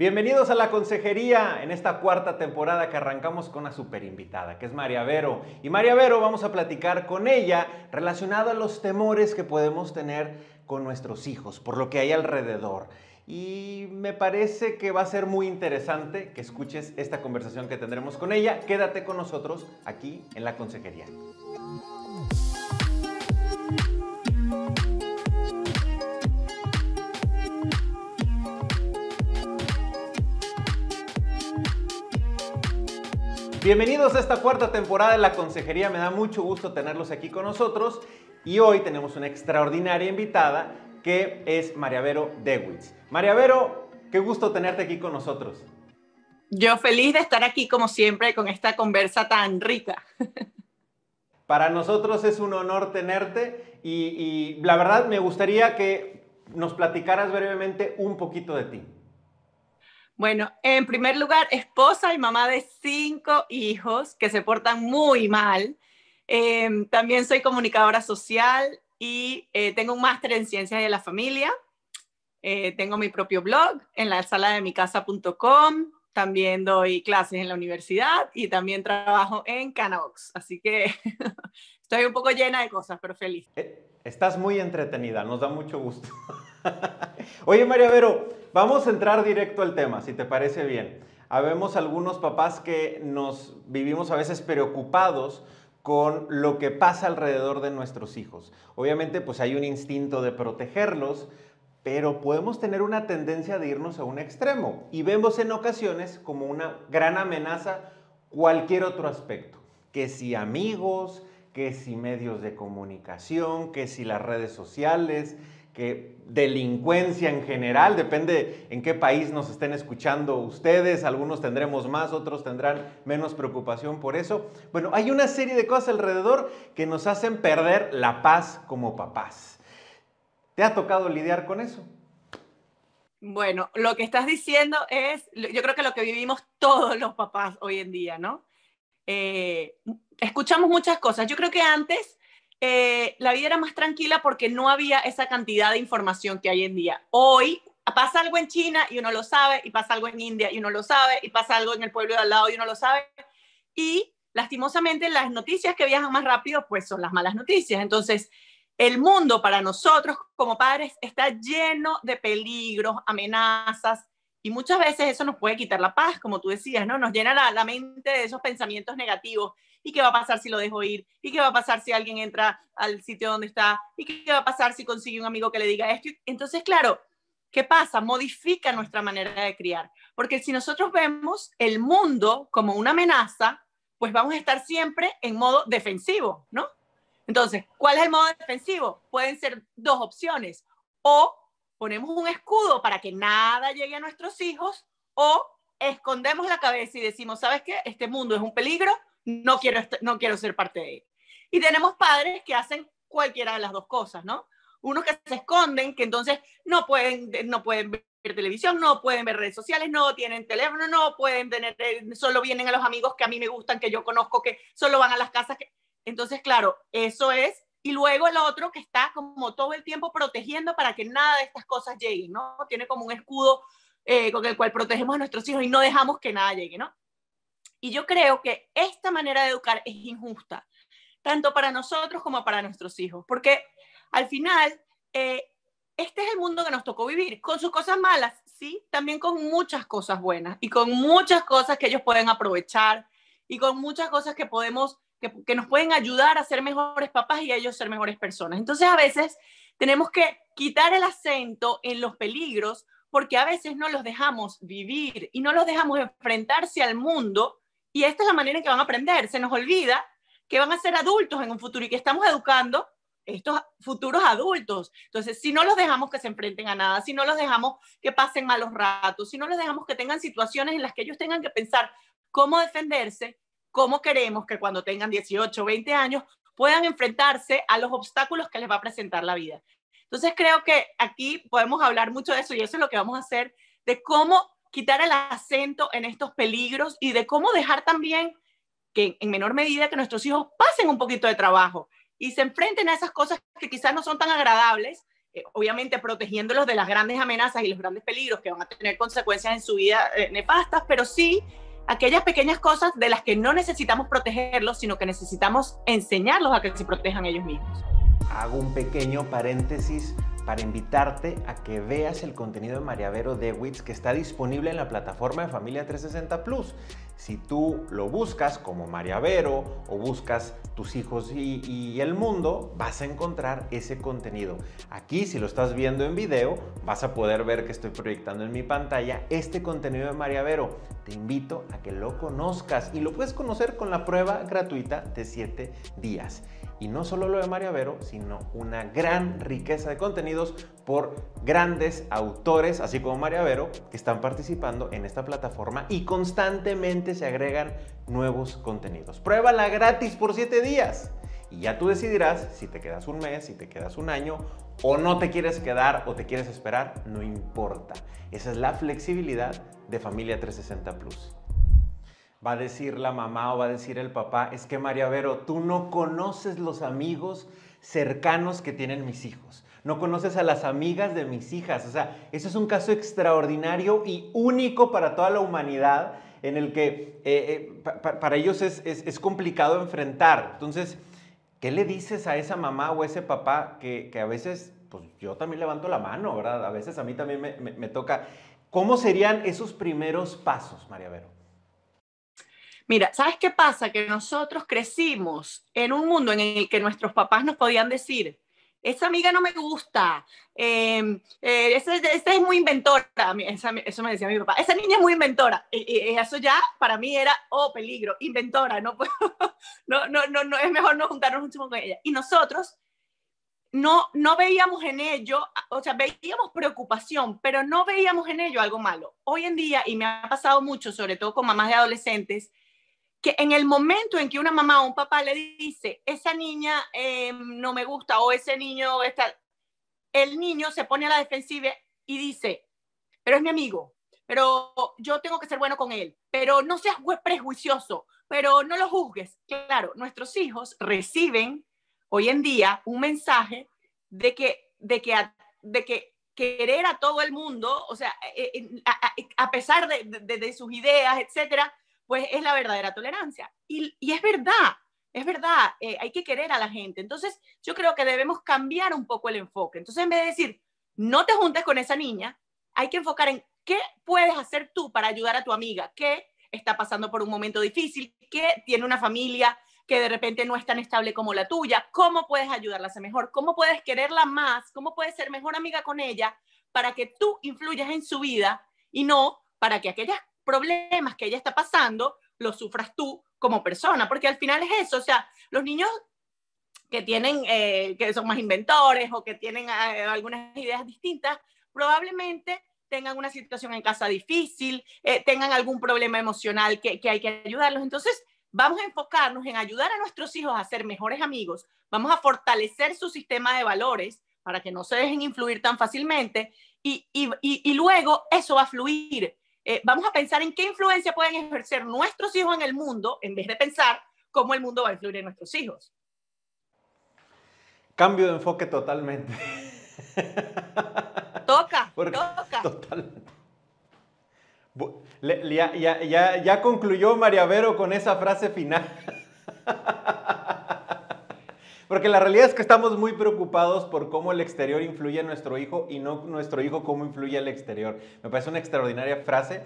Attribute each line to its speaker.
Speaker 1: Bienvenidos a la consejería en esta cuarta temporada que arrancamos con una super invitada, que es María Vero. Y María Vero vamos a platicar con ella relacionado a los temores que podemos tener con nuestros hijos, por lo que hay alrededor. Y me parece que va a ser muy interesante que escuches esta conversación que tendremos con ella. Quédate con nosotros aquí en la consejería. Bienvenidos a esta cuarta temporada de la Consejería. Me da mucho gusto tenerlos aquí con nosotros y hoy tenemos una extraordinaria invitada que es María Vero Dewitz. María Vero, qué gusto tenerte aquí con nosotros.
Speaker 2: Yo feliz de estar aquí como siempre con esta conversa tan rica.
Speaker 1: Para nosotros es un honor tenerte y, y la verdad me gustaría que nos platicaras brevemente un poquito de ti.
Speaker 2: Bueno, en primer lugar, esposa y mamá de cinco hijos que se portan muy mal. Em, también soy comunicadora social y eh, tengo un máster en ciencias de la familia. Eh, tengo mi propio blog en la sala de mi casa.com. También doy clases en la universidad y también trabajo en Canabox. Así que estoy un poco llena de cosas, pero feliz.
Speaker 1: Estás muy entretenida, nos da mucho gusto. Oye, María Vero, vamos a entrar directo al tema, si te parece bien. Habemos algunos papás que nos vivimos a veces preocupados con lo que pasa alrededor de nuestros hijos. Obviamente, pues hay un instinto de protegerlos, pero podemos tener una tendencia de irnos a un extremo y vemos en ocasiones como una gran amenaza cualquier otro aspecto, que si amigos, que si medios de comunicación, que si las redes sociales, que delincuencia en general, depende en qué país nos estén escuchando ustedes, algunos tendremos más, otros tendrán menos preocupación por eso. Bueno, hay una serie de cosas alrededor que nos hacen perder la paz como papás. ¿Te ha tocado lidiar con eso?
Speaker 2: Bueno, lo que estás diciendo es, yo creo que lo que vivimos todos los papás hoy en día, ¿no? Eh, escuchamos muchas cosas. Yo creo que antes eh, la vida era más tranquila porque no había esa cantidad de información que hay en día. Hoy pasa algo en China y uno lo sabe, y pasa algo en India y uno lo sabe, y pasa algo en el pueblo de al lado y uno lo sabe. Y lastimosamente las noticias que viajan más rápido pues son las malas noticias. Entonces, el mundo para nosotros como padres está lleno de peligros, amenazas, y muchas veces eso nos puede quitar la paz, como tú decías, ¿no? Nos llena la, mente de esos pensamientos negativos ¿Y qué va a pasar si lo dejo ir? ¿Y qué va a pasar si alguien entra al sitio donde está? ¿Y qué va a pasar si consigue un amigo que le diga esto? Entonces, claro, ¿qué pasa? Modifica nuestra manera de criar. Porque si nosotros vemos el mundo como una amenaza, pues vamos a estar siempre en modo defensivo, ¿no? Entonces, ¿cuál es el modo defensivo? Pueden ser dos opciones. O ponemos un escudo para que nada llegue a nuestros hijos, o escondemos la cabeza y decimos, ¿sabes qué? Este mundo es un peligro, no quiero, no quiero ser parte de él. Y tenemos padres que hacen cualquiera de las dos cosas, ¿no? Unos que se esconden, que entonces no pueden, no pueden ver televisión, no pueden ver redes sociales, no tienen teléfono, no pueden tener, eh, solo vienen a los amigos que a mí me gustan, que yo conozco, que solo van a las casas. Que... Entonces, claro, eso es. Y luego el otro que está como todo el tiempo protegiendo para que nada de estas cosas lleguen, ¿no? Tiene como un escudo eh, con el cual protegemos a nuestros hijos y no dejamos que nada llegue, ¿no? Y yo creo que esta manera de educar es injusta, tanto para nosotros como para nuestros hijos, porque al final, eh, este es el mundo que nos tocó vivir, con sus cosas malas, sí, también con muchas cosas buenas y con muchas cosas que ellos pueden aprovechar y con muchas cosas que podemos, que, que nos pueden ayudar a ser mejores papás y a ellos ser mejores personas. Entonces a veces tenemos que quitar el acento en los peligros porque a veces no los dejamos vivir y no los dejamos enfrentarse al mundo y esta es la manera en que van a aprender. Se nos olvida que van a ser adultos en un futuro y que estamos educando estos futuros adultos. Entonces, si no los dejamos que se enfrenten a nada, si no los dejamos que pasen malos ratos, si no los dejamos que tengan situaciones en las que ellos tengan que pensar cómo defenderse, cómo queremos que cuando tengan 18 o 20 años puedan enfrentarse a los obstáculos que les va a presentar la vida. Entonces, creo que aquí podemos hablar mucho de eso y eso es lo que vamos a hacer, de cómo quitar el acento en estos peligros y de cómo dejar también que en menor medida que nuestros hijos pasen un poquito de trabajo y se enfrenten a esas cosas que quizás no son tan agradables eh, obviamente protegiéndolos de las grandes amenazas y los grandes peligros que van a tener consecuencias en su vida eh, nefastas, pero sí aquellas pequeñas cosas de las que no necesitamos protegerlos, sino que necesitamos enseñarlos a que se protejan ellos mismos.
Speaker 1: Hago un pequeño paréntesis para invitarte a que veas el contenido de María Vero Dewitz que está disponible en la plataforma de Familia 360 Plus. Si tú lo buscas como María Vero o buscas tus hijos y, el mundo, vas a encontrar ese contenido. Aquí, si lo estás viendo en video, vas a poder ver que estoy proyectando en mi pantalla este contenido de María Vero. Te invito a que lo conozcas y lo puedes conocer con la prueba gratuita de 7 días. Y no solo lo de María Vero, sino una gran riqueza de contenidos por grandes autores, así como María Vero, que están participando en esta plataforma y constantemente se agregan nuevos contenidos. Pruébala gratis por 7 días. Y ya tú decidirás si te quedas un mes, si te quedas un año, o no te quieres quedar o te quieres esperar, no importa. Esa es la flexibilidad de Familia 360 Plus va a decir la mamá o va a decir el papá, es que María Vero, tú no conoces los amigos cercanos que tienen mis hijos. No conoces a las amigas de mis hijas. O sea, eso es un caso extraordinario y único para toda la humanidad en el que eh, eh, para ellos es, complicado enfrentar. Entonces, ¿qué le dices a esa mamá o ese papá que, a veces, pues yo también levanto la mano, ¿verdad? A veces a mí también me, me toca. ¿Cómo serían esos primeros pasos, María Vero?
Speaker 2: Mira, ¿sabes qué pasa? Que nosotros crecimos en un mundo en el que nuestros papás nos podían decir, esa amiga no me gusta, eh, eh, esa, es muy inventora, eso me decía mi papá, esa niña es muy inventora, y, eso ya para mí era, oh, peligro, inventora, no, no, no, no, no, es mejor no juntarnos mucho con ella. Y nosotros no, no veíamos en ello, o sea, veíamos preocupación, pero no veíamos en ello algo malo. Hoy en día, y me ha pasado mucho, sobre todo con mamás de adolescentes, que en el momento en que una mamá o un papá le dice, esa niña em, no me gusta o ese niño está, el niño se pone a la defensiva y dice, pero es mi amigo, pero yo tengo que ser bueno con él, pero no seas prejuicioso, pero no lo juzgues. Claro, nuestros hijos reciben hoy en día un mensaje de que, de que, de que querer a todo el mundo, o sea, eh, eh, a, pesar de, de sus ideas, etcétera, pues es la verdadera tolerancia. Y, es verdad, es verdad, eh, hay que querer a la gente. Entonces, yo creo que debemos cambiar un poco el enfoque. Entonces, en vez de decir, no te juntes con esa niña, hay que enfocar en qué puedes hacer tú para ayudar a tu amiga que está pasando por un momento difícil, que tiene una familia que de repente no es tan estable como la tuya, cómo puedes ayudarla a ser mejor, cómo puedes quererla más, cómo puedes ser mejor amiga con ella para que tú influyas en su vida y no para que aquellas problemas que ella está pasando los sufras tú como persona, porque al final es eso, o sea, los niños que tienen, eh, que son más inventores o que tienen eh, algunas ideas distintas, probablemente tengan una situación en casa difícil, eh, tengan algún problema emocional que, que hay que ayudarlos. Entonces, vamos a enfocarnos en ayudar a nuestros hijos a ser mejores amigos, vamos a fortalecer su sistema de valores para que no se dejen influir tan fácilmente y, y, y, luego eso va a fluir eh, vamos a pensar en qué influencia pueden ejercer nuestros hijos en el mundo en vez de pensar cómo el mundo va a influir en nuestros hijos.
Speaker 1: Cambio de enfoque totalmente.
Speaker 2: Toca, toca. Totalmente.
Speaker 1: Ya, ya, ya concluyó María Vero con esa frase final. Porque la realidad es que estamos muy preocupados por cómo el exterior influye en nuestro hijo y no nuestro hijo cómo influye al exterior. Me parece una extraordinaria frase